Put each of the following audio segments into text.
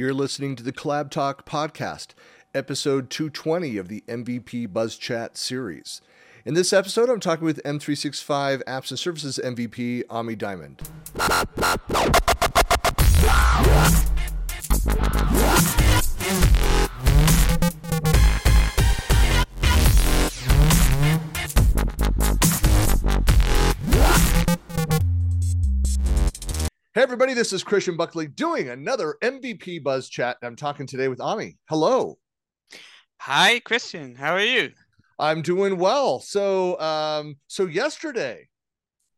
You're listening to the Collab Talk podcast, episode 220 of the MVP Buzz Chat series. In this episode, I'm talking with M365 Apps and Services MVP Ami Diamond. Hey, everybody, this is Christian Buckley doing another MVP Buzz Chat. I'm talking today with Ami. Hello. Hi, Christian. How are you? I'm doing well. So, um, so yesterday,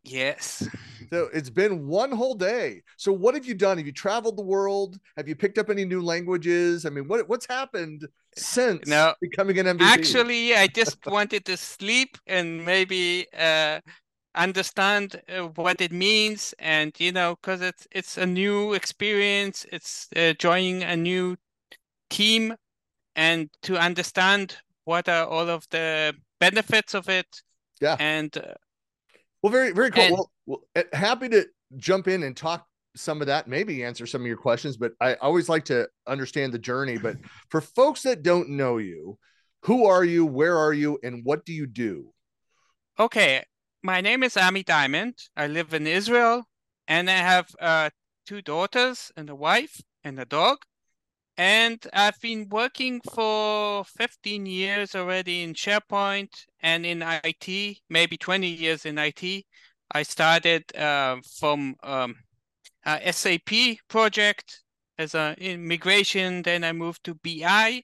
Yes. so it's been one whole day. So, what have you done? Have you traveled the world? Have you picked up any new languages? I mean, what what's happened since No, becoming an MVP? Actually, I just wanted to sleep and maybe uh, understand uh, what it means, and you know, because it's it's a new experience. It's uh, joining a new team, and to understand what are all of the benefits of it. Yeah. And uh, Well, very, very cool. And- well, well, eh, happy to jump in and talk some of that, maybe answer some of your questions, but I always like to understand the journey. But for folks that don't know you, who are you, where are you, and what do you do? Okay, my name is Ami Diamond. I live in Israel, and I have uh, two daughters and a wife and a dog. And I've been working for 15 years already in SharePoint and in IT, maybe 20 years in IT. I started uh, from um, SAP project as a immigration, then I moved to BI,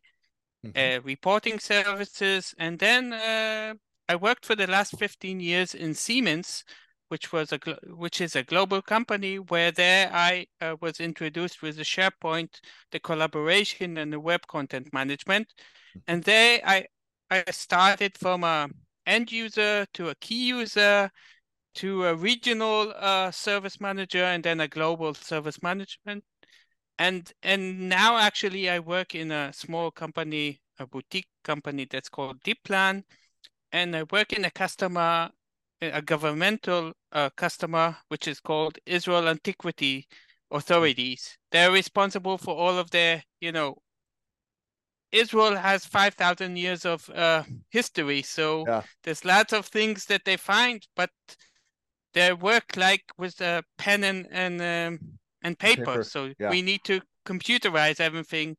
Mhm. uh, reporting services, and then uh, I worked for the last 15 years in Siemens, which was a which is a global company where there I uh, was introduced with the SharePoint, the collaboration, and the web content management, and there I I started from a end user to a key user to a regional uh, service manager and then a global service management. And and now actually I work in a small company, a boutique company that's called Deeplan, and I work in a customer, a governmental uh, customer, which is called Israel Antiquity Authorities. They're responsible for all of their, you know, Israel has five thousand years of uh, history, so Yeah. there's lots of things that they find, but they work like with a pen and and um, and paper. Paper, So yeah. we need to computerize everything.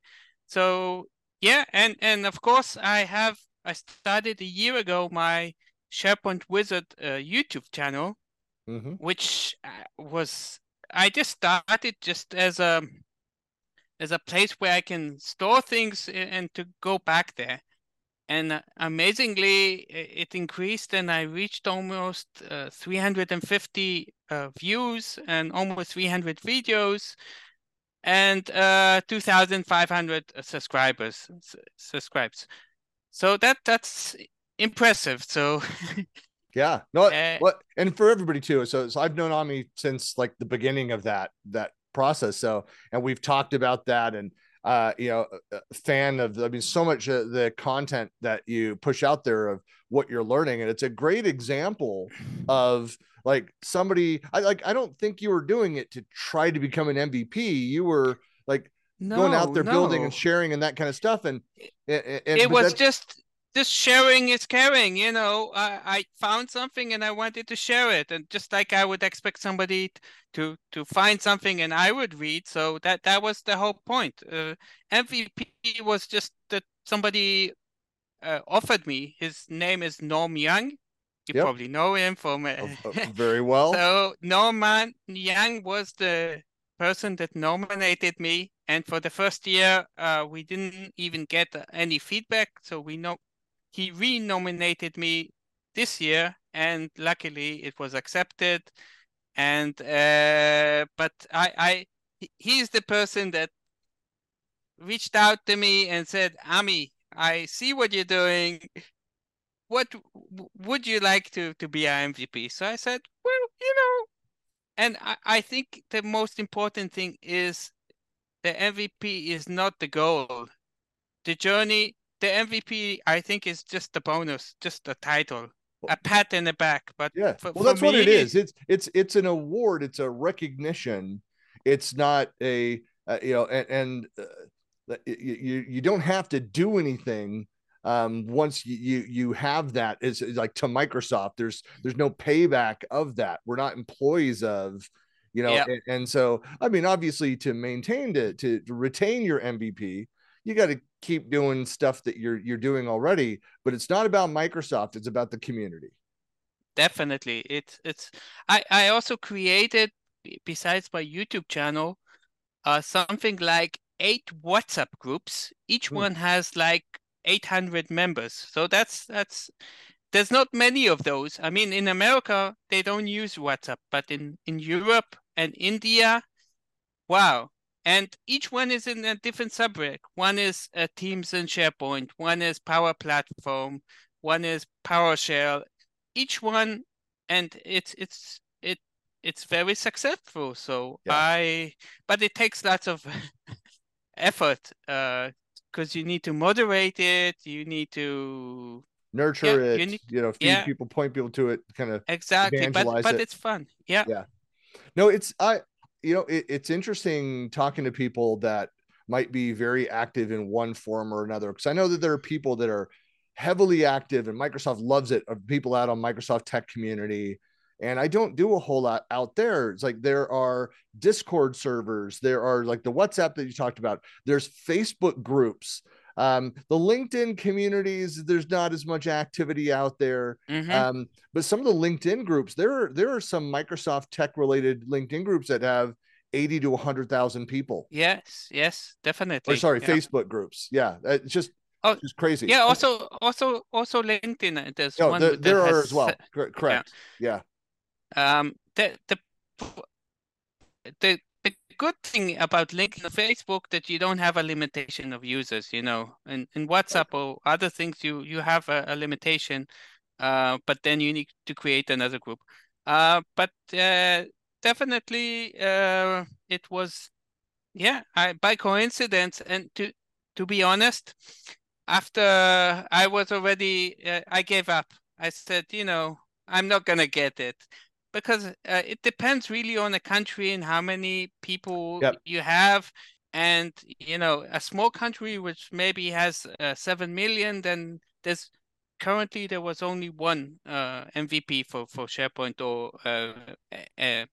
So yeah, and and of course I have I started a year ago my SharePoint Wizard uh, YouTube channel, Mhm. which uh, was I just started just as a as a place where I can store things and to go back there. And uh, amazingly, it increased, and I reached almost uh, 350 uh, views and almost 300 videos, and uh, 2,500 subscribers. s- Subscribes. So that that's impressive. So Yeah. No, Uh, what and for everybody too. So, so I've known Ami since like the beginning of that that process. So, and we've talked about that and uh, you know, fan of I mean so much uh, the content that you push out there of what you're learning and it's a great example of like somebody I like I don't think you were doing it to try to become an MVP. You were like no, going out there building and sharing and that kind of stuff and, and, and it was just just sharing is caring you know I, I found something and i wanted to share it and just like i would expect somebody to to find something and i would read so that that was the whole point uh, mvp was just that somebody uh, offered me his name is norm young you Yep. probably know him from uh, of- very well. so Norman Young was the person that nominated me, and for the first year, uh, we didn't even get any feedback. So we know he re-nominated me this year, and luckily it was accepted. And uh, but I, I, he- he's the person that reached out to me and said, "Ami, I see what you're doing what would you like to to be our MVP? So I said, well, you know, and I, I think the most important thing is the MVP is not the goal. The journey, the MVP, I think is just a bonus, just a title, a pat in the back. But Yeah. for- well, that's what it is. It's it's it's an award. It's a recognition. It's not a uh, you know, and, and uh, you you don't have to do anything um once you you, you have that is like to microsoft there's there's no payback of that we're not employees of you know and, and, so i mean obviously to maintain to, to to retain your mvp you got to keep doing stuff that you're you're doing already but it's not about microsoft it's about the community. Definitely it's it's i i also created besides my youtube channel uh something like eight whatsapp groups. Each hmm. one has like 800 members so that's that's there's not many of those. I mean in america they don't use whatsapp but in in europe and india wow. And each one is in a different subject. One is uh, teams and sharepoint. One is power platform. One is powershell. Each one and it's it's it it's very successful. So yeah. i but it takes lots of effort uh because you need to moderate it. You need to nurture yeah, it you, need, you, know feed yeah. people point people to it kind of exactly but but it. it's fun yeah yeah no it's i you know it, it's interesting talking to people that might be very active in one form or another because i know that there are people that are heavily active and microsoft loves it of people out on microsoft tech community and i don't do a whole lot out there it's like there are discord servers there are like the whatsapp that you talked about there's facebook groups um, the LinkedIn communities, there's not as much activity out there. Mm-hmm. Um, but some of the LinkedIn groups, there are there are some Microsoft tech related LinkedIn groups that have 80 to 100,000 people. Yes, yes, definitely. Or sorry, yeah. Facebook groups. Yeah, it's just oh, just crazy. Yeah, also also also LinkedIn. There's one. The, there are has, as well. Correct. Yeah. yeah. Um. The the the good thing about LinkedIn and Facebook that you don't have a limitation of users, you know, and in WhatsApp or other things, you you have a, a limitation, uh, but then you need to create another group. Uh, but uh, definitely, uh, it was, yeah, I, by coincidence, and to to be honest, after I was already, uh, I gave up. I said, you know, I'm not gonna get it because uh, it depends really on the country and how many people yep. you have and you know a small country which maybe has uh, 7 million then there's currently there was only one uh, mvp for for sharepoint or uh, uh,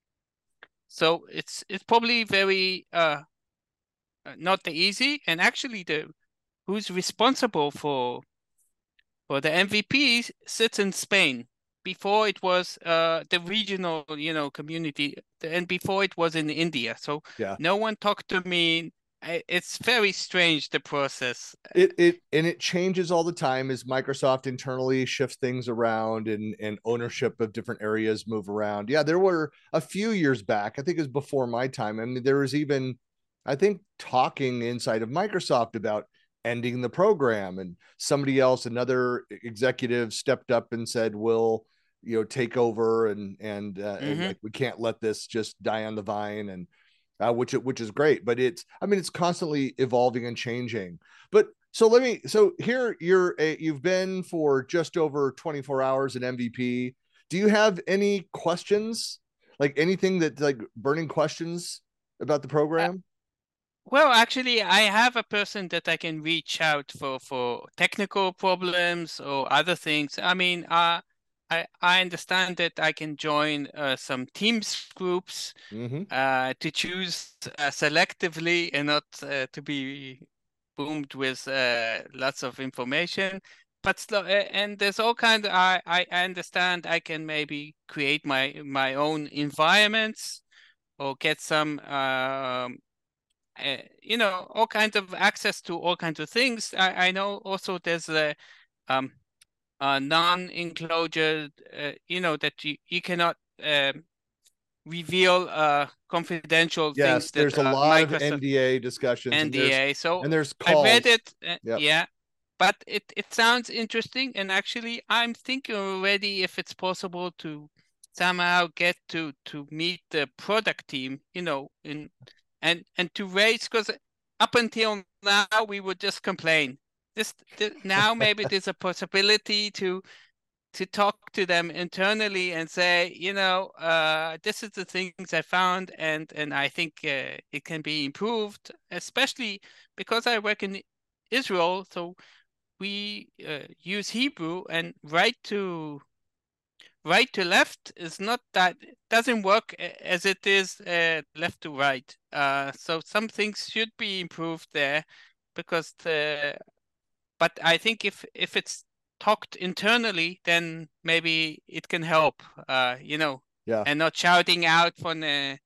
so it's it's probably very uh, not the easy and actually the who's responsible for for the mvp sits in spain before it was uh, the regional, you know, community, and before it was in India. So yeah. no one talked to me. It's very strange the process. It it and it changes all the time as Microsoft internally shifts things around and and ownership of different areas move around. Yeah, there were a few years back. I think it was before my time. I mean, there was even I think talking inside of Microsoft about ending the program and somebody else another executive stepped up and said we'll you know take over and and, uh, mm-hmm. and like we can't let this just die on the vine and uh, which which is great but it's i mean it's constantly evolving and changing. But so let me so here you're a, you've been for just over 24 hours in mvp do you have any questions? Like anything that like burning questions about the program? well actually i have a person that i can reach out for for technical problems or other things. I mean uh I, I understand that I can join uh, some Teams groups mm-hmm. uh, to choose uh, selectively and not uh, to be boomed with uh, lots of information. But slow, and there's all kind of I, I understand I can maybe create my my own environments or get some um, uh, you know all kinds of access to all kinds of things. I, I know also there's a um, uh, non-enclosure, uh, you know, that you, you cannot um, reveal uh, confidential yes, things. there's that, a lot of NDA discussions. NDA. And so and there's calls. I read it. Uh, yep. Yeah, but it it sounds interesting, and actually, I'm thinking already if it's possible to somehow get to to meet the product team. You know, in and and to raise because up until now we would just complain this, this now maybe there's a possibility to to talk to them internally and say, you know, uh, this is the things I found, and and I think uh, it can be improved, especially because I work in Israel, so we uh, use Hebrew and right to right to left is not that doesn't work as it is uh, left to right. Uh, so some things should be improved there because the but I think if if it's talked internally, then maybe it can help. Uh, you know, yeah, and not shouting out from the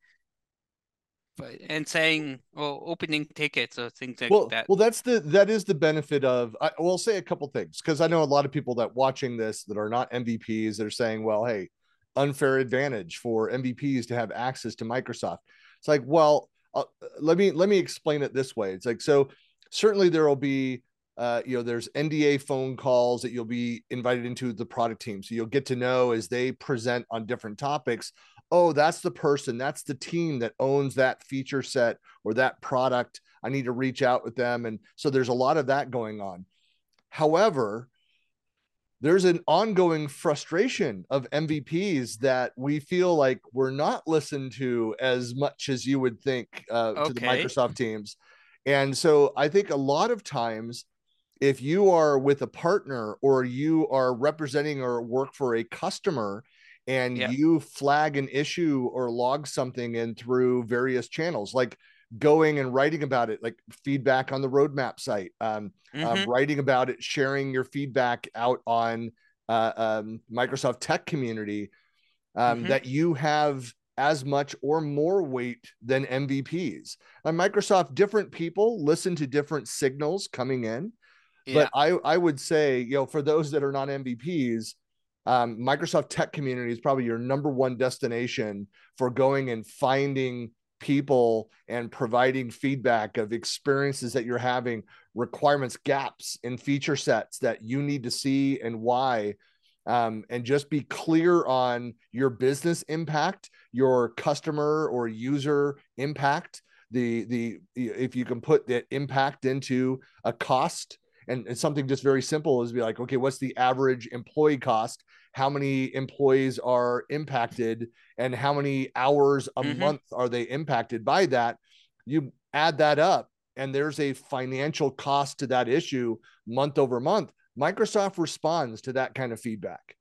and saying or opening tickets or things like well, that. Well, that's the that is the benefit of. I will say a couple things because I know a lot of people that watching this that are not MVPs that are saying, "Well, hey, unfair advantage for MVPs to have access to Microsoft." It's like, well, uh, let me let me explain it this way. It's like so. Certainly, there will be uh, you know, there's NDA phone calls that you'll be invited into the product team. So you'll get to know as they present on different topics. Oh, that's the person, that's the team that owns that feature set or that product. I need to reach out with them. And so there's a lot of that going on. However, there's an ongoing frustration of MVPs that we feel like we're not listened to as much as you would think uh, okay. to the Microsoft teams. And so I think a lot of times if you are with a partner or you are representing or work for a customer and yeah. you flag an issue or log something in through various channels like going and writing about it like feedback on the roadmap site um, um mm-hmm. writing about it sharing your feedback out on uh, um, microsoft tech community um, mm-hmm. that you have as much or more weight than mvps and microsoft different people listen to different signals coming in but I I would say, you know, for those that are not MVPs, um, Microsoft Tech Community is probably your number one destination for going and finding people and providing feedback of experiences that you're having, requirements, gaps in feature sets that you need to see and why. Um, and just be clear on your business impact, your customer or user impact. The the if you can put that impact into a cost and, and something just very simple is be like okay what's the average employee cost how many employees are impacted and how many hours a mm-hmm. month are they impacted by that you add that up and there's a financial cost to that issue month over month microsoft responds to that kind of feedback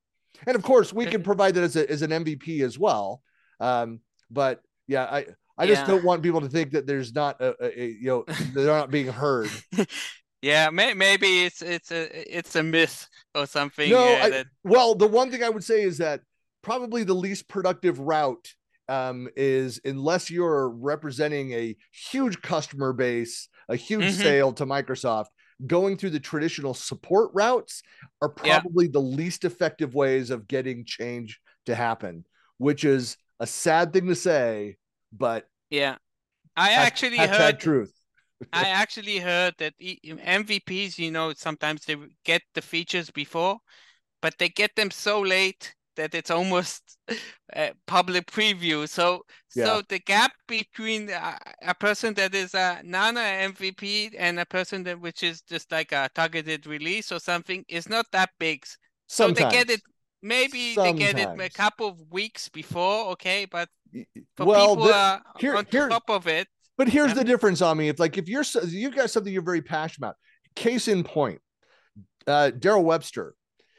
and of course we can provide that as, a, as an mvp as well um, but yeah i I just yeah. don't want people to think that there's not a, a, a you know they're not being heard. Yeah, may, maybe it's it's a it's a myth or something. No, yeah, I, well, the one thing I would say is that probably the least productive route um, is unless you're representing a huge customer base, a huge mm-hmm. sale to Microsoft, going through the traditional support routes are probably yeah. the least effective ways of getting change to happen, which is a sad thing to say, but yeah, I actually heard truth. I actually heard that MVPs, you know, sometimes they get the features before, but they get them so late that it's almost a public preview. So, yeah. so the gap between a, a, person that is a Nana MVP and a person that which is just like a targeted release or something is not that big. So Sometimes. they get it. Maybe Sometimes. they get it a couple of weeks before, okay, but for well, people the, here, on here, top of it, but here's the difference on me. If like if you're you've got something you're very passionate about. Case in point, uh, Darrell Webster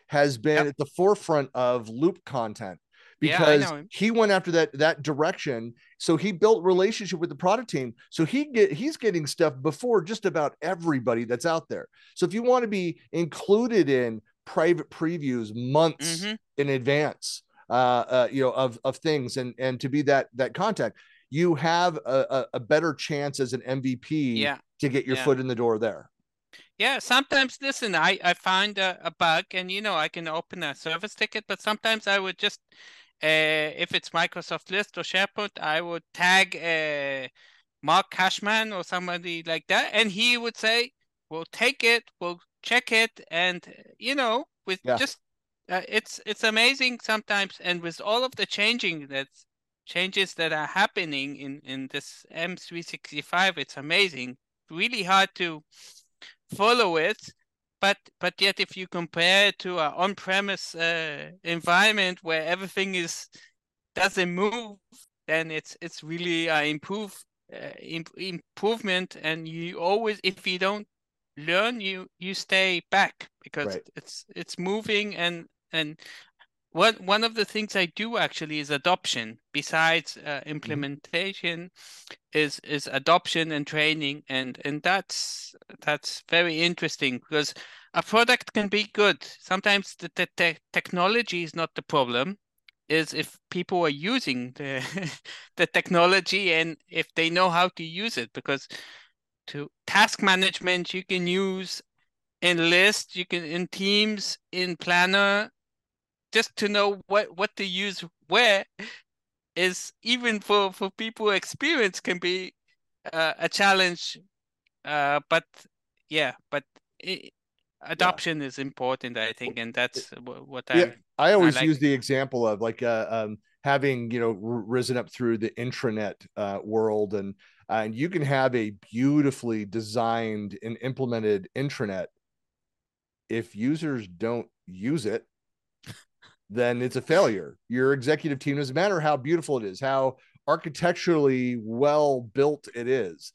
has been yep. at the forefront of loop content because yeah, he went after that that direction. So he built relationship with the product team. So he get he's getting stuff before just about everybody that's out there. So if you want to be included in private previews months mm-hmm. in advance, uh, uh, you know, of of things and and to be that that contact, you have a, a better chance as an MVP yeah. to get your yeah. foot in the door there. Yeah, sometimes listen, I, I find a, a bug and you know I can open a service ticket, but sometimes I would just uh, if it's Microsoft List or SharePoint, I would tag uh, Mark Kashman or somebody like that, and he would say, "We'll take it, we'll check it," and you know, with yeah. just uh, it's it's amazing sometimes, and with all of the changing that's changes that are happening in in this M365. It's amazing. Really hard to follow it, but but yet if you compare it to an on-premise uh, environment where everything is doesn't move then it's it's really a improve uh, imp- improvement and you always if you don't learn you you stay back because Right. it's it's moving and and one one of the things I do actually is adoption. Besides uh, implementation is is adoption and training and and that's that's very interesting because a product can be good. Sometimes the, the, the technology is not the problem is if people are using the the technology and if they know how to use it because to task management you can use in list you can in teams in planner just to know what what to use where is even for for people experience can be uh, a challenge uh but yeah but it, adoption is important i think and that's wh- what Yeah, i'm I always like- use the example of like uh, um, having you know r- risen up through the intranet uh, world, and and you can have a beautifully designed and implemented intranet. If users don't use it, then it's a failure. Your executive team doesn't matter how beautiful it is, how architecturally well built it is,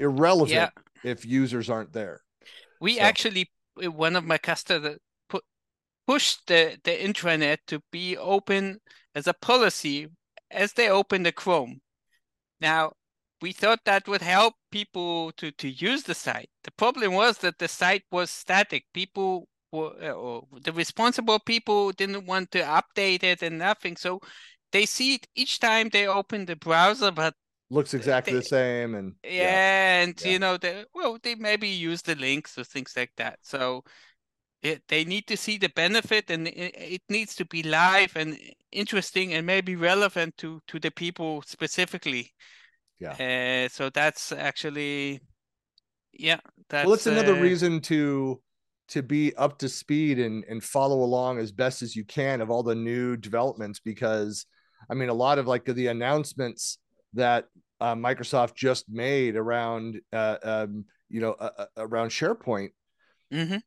irrelevant Yeah. if users aren't there. We So- actually uh, one of my customers put pushed the the intranet to be open as a policy as they open the Chrome. Now we thought that would help people to to use the site. The problem was that the site was static. People were or the responsible people didn't want to update it and nothing. So they see it each time they open the browser, but Looks exactly they- the same, and yeah, and yeah. you know, they well, they maybe use the links or things like that. So it, they need to see the benefit, and it, it needs to be live and interesting, and maybe relevant to to the people specifically. Yeah. Uh, so that's actually, yeah, that's well it's another uh, reason to to be up to speed and and follow along as best as you can of all the new developments because i mean a lot of like the announcements that uh, microsoft just made around uh, um, you know uh, uh, around sharepoint mhm.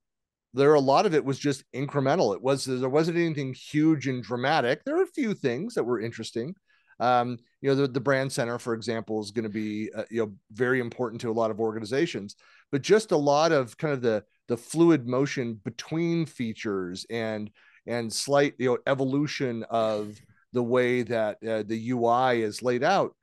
there a lot of it was just incremental. It was there wasn't anything huge and dramatic. There were a few things that were interesting. Um, you know the, the brand center for example is going to be uh, you know very important to a lot of organizations but just a lot of kind of the the fluid motion between features and and slight you know evolution of the way that uh, the ui is laid out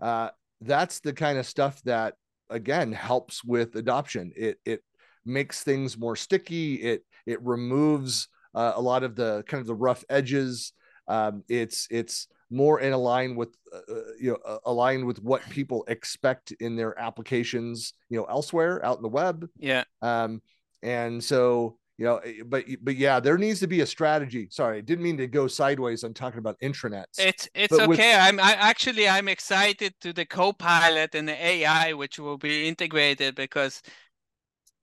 uh, that's the kind of stuff that again helps with adoption. It it makes things more sticky. It it removes uh, a lot of the kind of the rough edges. Um, it's it's more in align with uh, you know uh, aligned with what people expect in their applications you know elsewhere out in the web. Yeah. um, and so you know but but yeah there needs to be a strategy sorry i didn't mean to go sideways on talking about intranets It's it's But with- okay. I'm I actually I'm excited to the co-pilot and the AI which will be integrated because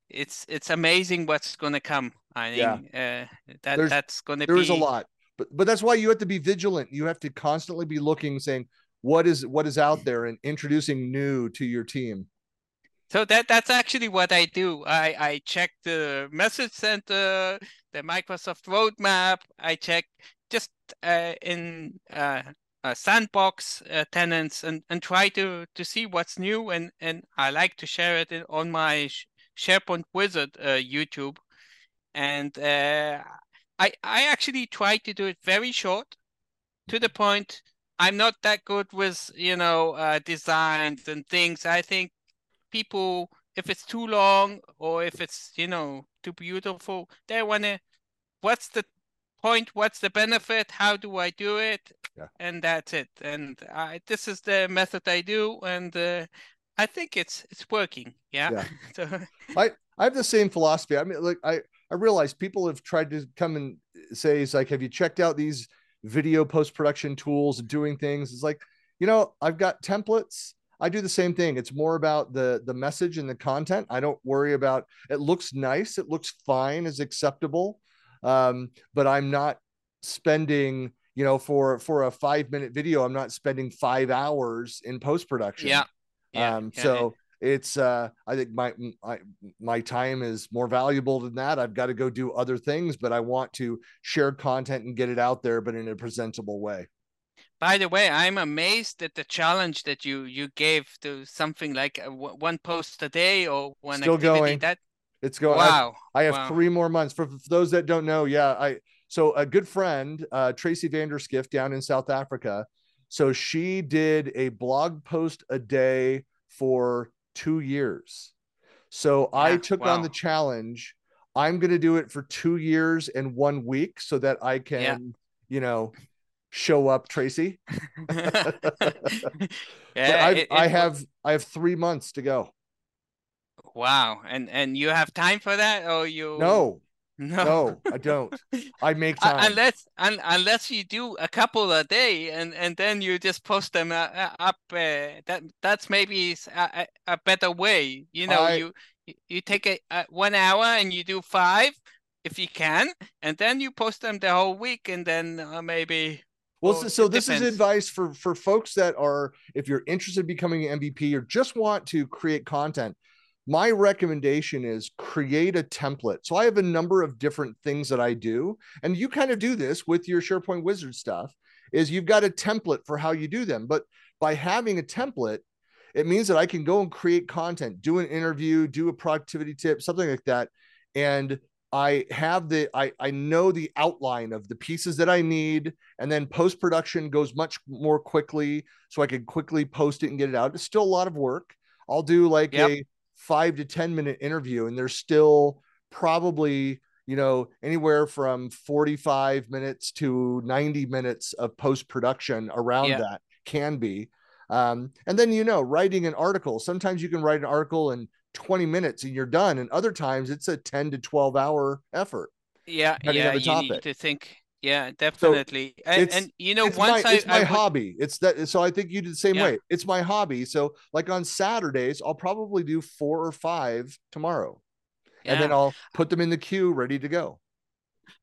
it's it's amazing what's gonna come. I Yeah. think uh, that There's- that's gonna there be is a lot but but that's why you have to be vigilant you have to constantly be looking saying what is what is out there and introducing new to your team So that that's actually what I do. I I check the message center, the Microsoft roadmap. I check just uh, in uh, uh, sandbox tenants and and try to to see what's new. And and I like to share it in, on my SharePoint Wizard uh, YouTube. And uh, I I actually try to do it very short, to the point. I'm not that good with you know uh, designs and things. I think people if it's too long or if it's you know too beautiful they want to what's the point what's the benefit how do i do it Yeah. and that's it and i this is the method i do and uh, i think it's it's working yeah, Yeah. so I have the same philosophy. I mean, like I I realize people have tried to come and say, "It's like, have you checked out these video post production tools and doing things?" It's like, you know, I've got templates. I do the same thing. It's more about the the message and the content. I don't worry about. It looks nice. It looks fine. Is acceptable. Um, but I'm not spending. You know, for for a five minute video, I'm not spending five hours in post production yeah yeah, um yeah, so it's uh i think my my my time is more valuable than that i've got to go do other things but i want to share content and get it out there but in a presentable way by the way i'm amazed at the challenge that you you gave to something like a, one post a day or one Still activity going. that it's going wow i, I have wow. three more months for, for those that don't know yeah i so a good friend uh tracy van der Schyff down in south africa so she did a blog post a day for two years. So I Yeah, took on the challenge. I'm going to do it for two years and one week so that I can, you know, show up, Tracy. Yeah it- I have, I have three months to go. wow and and you have time for that or you No, no no, I don't. I make Uh, time. unless un, unless you do a couple a day and and then you just post them uh, uh, up uh, that that's maybe a better way you know I- you you- you take a, a one hour and you do five if you can and then you post them the whole week and then uh, maybe Well, Well, so, so this is advice for for folks that are if you're interested in becoming an MVP or just want to create content. My recommendation is create a template. So I have a number of different things that I do, and you kind of do this with your SharePoint Wizard stuff. Is you've got a template for how you do them, but by having a template, it means that I can go and create content, do an interview, do a productivity tip, something like that, and I have the I I know the outline of the pieces that I need and then post production goes much more quickly so i can quickly post it and get it out it's still a lot of work i'll do like Yep. a five to ten minute interview and there's still probably you know anywhere from 45 minutes to 90 minutes of post production around Yeah. that can be um, and then you know writing an article sometimes you can write an article in 20 minutes and you're done and other times it's a 10 to 12 hour effort yeah yeah you need to think yeah definitely and, and you know it's once my, I, it's my I would- hobby. It's that. So I think you do the same Yeah. way. It's my hobby. So like on Saturdays, I'll probably do four or five tomorrow, and then. I'll put them in the queue ready to go.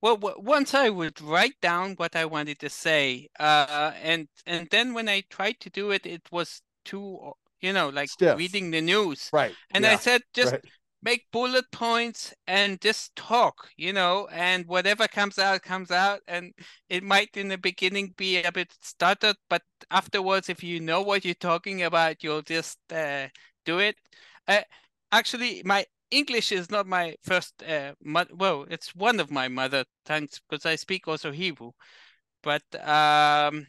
Well, w- once I would write down what I wanted to say, uh, and and then when I tried to do it, it was too, you know, like Stiff. reading the news. Right. And I said, just right. make bullet points and just talk, you know, and whatever comes out comes out. And it might in the beginning be a bit stuttered, but afterwards, if you know what you're talking about, you'll just uh, do it. Uh, actually, my English is not my first, uh, mo- well, it's one of my mother tongues because I speak also Hebrew. But um,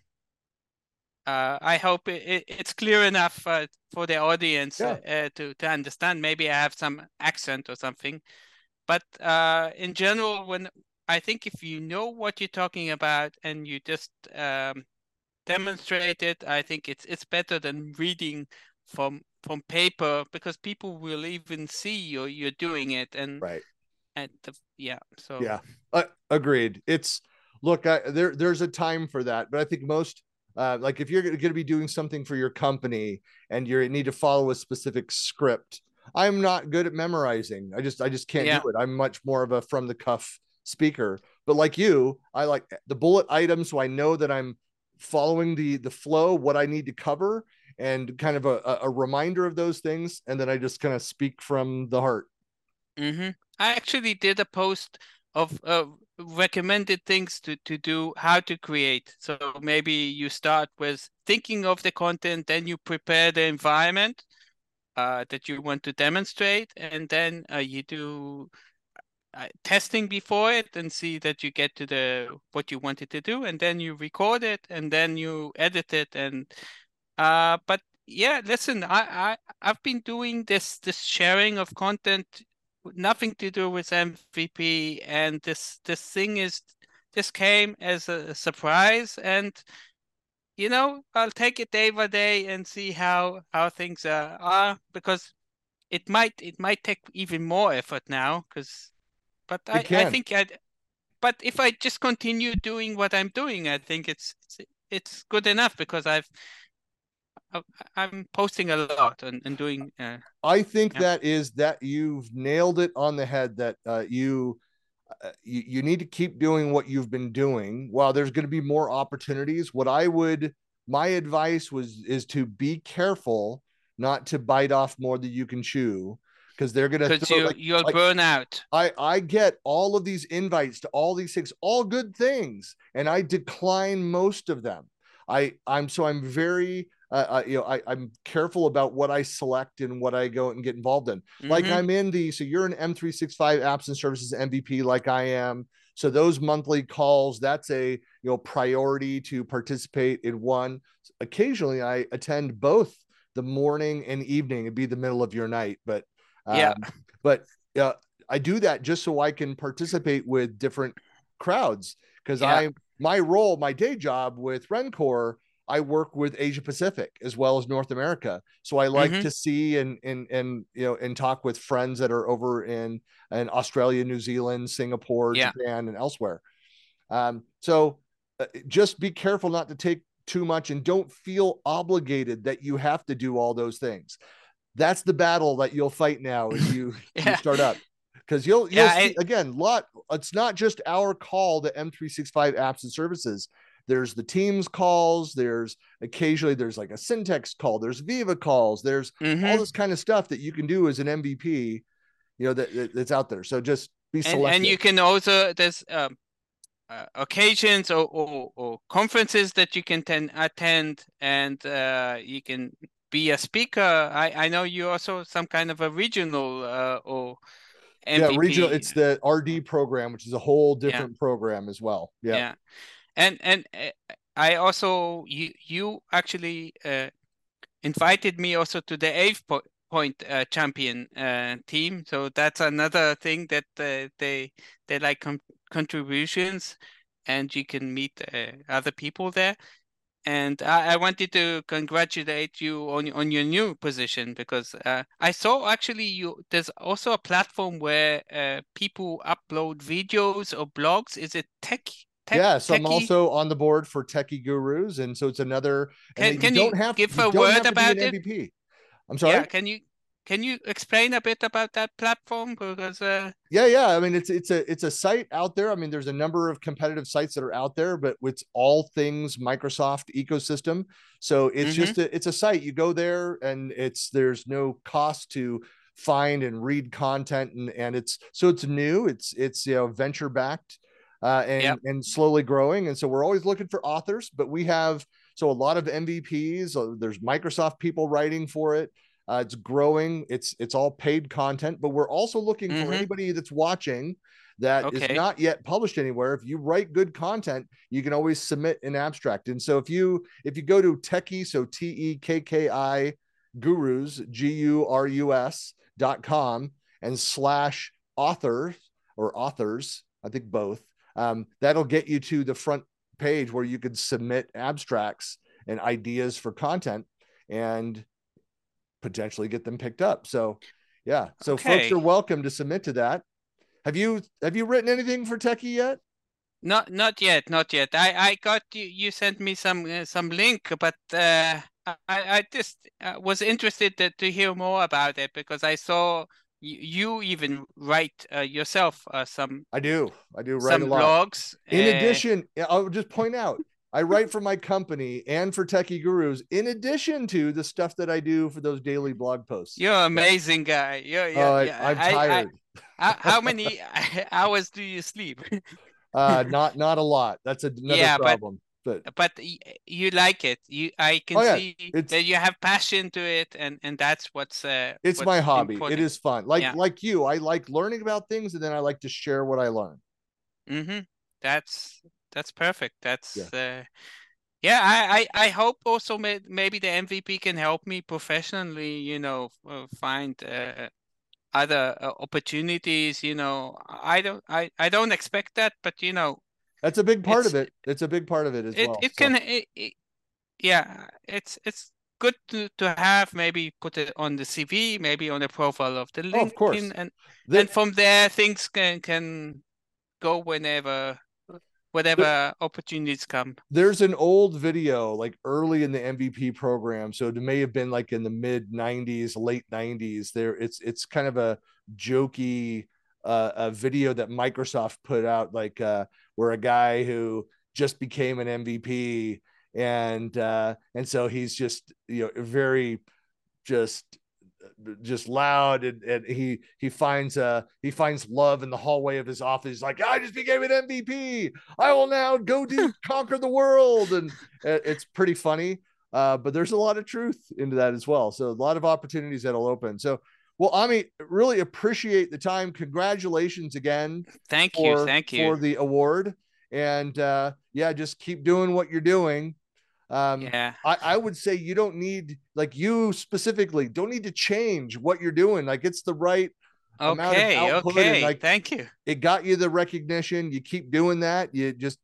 uh, I hope it, it, it's clear enough uh, for the audience Yeah. uh, uh, to to understand. Maybe I have some accent or something, but uh, in general, when I think if you know what you're talking about and you just um, demonstrate it, I think it's it's better than reading from from paper because people will even see you you're doing it and Right. and the, yeah so Yeah. Uh, agreed. It's look. I, there there's a time for that, but I think most. Uh, like if you're going to be doing something for your company and you need to follow a specific script, I'm not good at memorizing. I just I just can't Yeah. do it. I'm much more of a from the cuff speaker. But like you, I like the bullet items, so I know that I'm following the the flow, what I need to cover, and kind of a, a- reminder of those things, and then I just kind of speak from the heart. hmm I actually did a post of uh, recommended things to, to do, how to create. So maybe you start with thinking of the content, then you prepare the environment uh, that you want to demonstrate, and then uh, you do uh, testing before it and see that you get to the what you wanted to do, and then you record it, and then you edit it, and uh, but yeah, listen, I, I I've been doing this this sharing of content nothing to do with MVP, and this this thing is this came as a surprise, and you know I'll take it day by day and see how how things are, are because it might it might take even more effort now because but I, I think I but if I just continue doing what I'm doing, I think it's it's, it's good enough because I've I'm posting a lot and, and doing uh, I think Yeah. that is that you've nailed it on the head. That uh, you, uh, you you need to keep doing what you've been doing. While there's going to be more opportunities, what I would my advice was is to be careful not to bite off more than you can chew because they're gonna you like, you'll like, burn out. I I get all of these invites to all these things, all good things, and I decline most of them. I I'm so I'm very uh, uh, you know I I'm careful about what I select and what I go and get involved in. Mm-hmm. Like I'm in the so you're an M365 apps and services MVP like I am. So those monthly calls, that's a you know priority to participate in one. Occasionally, I attend both the morning and evening. It'd be the middle of your night, but um, yeah, but uh, I do that just so I can participate with different crowds because yeah. I my role, my day job with Rencore I work with Asia Pacific as well as North America. So I like mm-hmm. to see and and and you know and talk with friends that are over in in Australia, New Zealand, Singapore, yeah. Japan, and elsewhere. Um, so uh, just be careful not to take too much and don't feel obligated that you have to do all those things. That's the battle that you'll fight now as you, yeah. you start up. Because you'll, you'll yeah, see, again, lot. It's not just our call to M365 apps and services there's the teams calls there's occasionally there's like a Syntex call there's viva calls there's mm-hmm. all this kind of stuff that you can do as an mvp you know that, that that's out there so just be selective. And, and you can also there's um, uh, occasions or, or, or, conferences that you can ten, attend and uh, you can be a speaker i i know you also some kind of a regional uh, or MVP. yeah regional it's the rd program which is a whole different yeah. program as well yeah yeah and and uh, I also you you actually uh, invited me also to the eighth po- point uh, champion uh, team. So that's another thing that they they like com- contributions, and you can meet other people there. And I, I, wanted to congratulate you on on your new position because I saw actually you there's also a platform where people upload videos or blogs. Is it Tech Tech, yeah, so tekki. I'm also on the board for Tekki Gurus, and so it's another. Can, can you, you give to, a word about it? MVP. I'm sorry. Yeah, can you can you explain a bit about that platform? Because uh... yeah, yeah, I mean it's it's a it's a site out there. I mean, there's a number of competitive sites that are out there, but it's all things Microsoft ecosystem. So it's mm-hmm. just a, it's a site. You go there, and it's there's no cost to find and read content, and and it's so it's new. It's it's you know venture backed uh, and yep. and slowly growing. And so we're always looking for authors, but we have so a lot of MVPs. Uh, there's Microsoft people writing for it. Uh, it's growing. It's it's all paid content, but we're also looking mm-hmm. for anybody that's watching that okay. is not yet published anywhere. If you write good content, you can always submit an abstract. And so if you if you go to Tekki, so T E K K I Gurus G U R U S dot com and slash authors or authors, I think both um, that'll get you to the front page where you could submit abstracts and ideas for content and potentially get them picked up. So, yeah. So okay. folks are welcome to submit to that. Have you have you written anything for Tekki yet? Not not yet, not yet. I I got you. You sent me some uh, some link, but uh, I I just uh, was interested to, to hear more about it because I saw you even write uh, yourself uh, some i do. I do write some blogs in addition i'll just point out i write for my company and for tekki gurus in addition to the stuff that i do for those daily blog posts. You're an amazing guy. You're, you're, uh, i'm tired I, I, how many hours do you sleep? Uh not not a lot. That's another yeah, problem but but you like it you i can oh, yeah. see it's, that you have passion to it and and that's what's uh it's what's my hobby important. it is fun like yeah. like you i like learning about things and then i like to share what i learn mm-hmm that's that's perfect that's yeah. uh yeah I, I i hope also may, maybe the mvp can help me professionally you know uh, find uh, other uh, opportunities you know i don't i i don't expect that but you know that's a big part of it. It's a big part of it as it, well. It so. can, it, it, yeah, it's it's good to, to have. Maybe put it on the CV, maybe on the profile of the LinkedIn, oh, of course. and the, and from there things can can go whenever whatever the, opportunities come. There's an old video like early in the MVP program, so it may have been like in the mid '90s, late '90s. There, it's it's kind of a jokey uh, a video that Microsoft put out, like uh, where a guy who just became an MVP and uh, and so he's just you know very just just loud. And, and he he finds uh he finds love in the hallway of his office. He's like i just became an mvp i will now go to conquer the world. And it's pretty funny. Uh but there's a lot of truth into that as well. So a lot of opportunities that'll open. So well ami really appreciate the time congratulations again thank for, you thank you for the award and uh yeah just keep doing what you're doing um, yeah, I, I would say you don't need like you specifically don't need to change what you're doing. Like it's the right okay okay like thank you it got you the recognition. You keep doing that. You just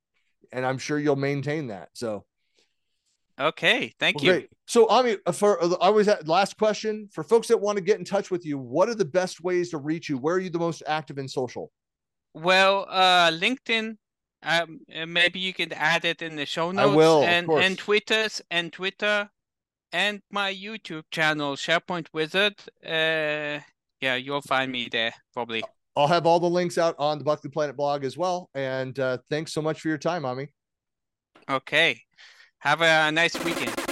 and I'm sure you'll maintain that. So okay thank well, you great. So Ami, uh, for uh, I always had last question for folks that want to get in touch with you. What are the best ways to reach you? Where are you the most active in social? well uh linkedin um uh, maybe you can add it in the show notes. I will, and and twitters and twitter and my youtube channel sharepoint wizard uh yeah you'll find me there probably I'll have all the links out on the Buckley Planet blog as well. And uh, thanks so much for your time, Ami. okay have a nice weekend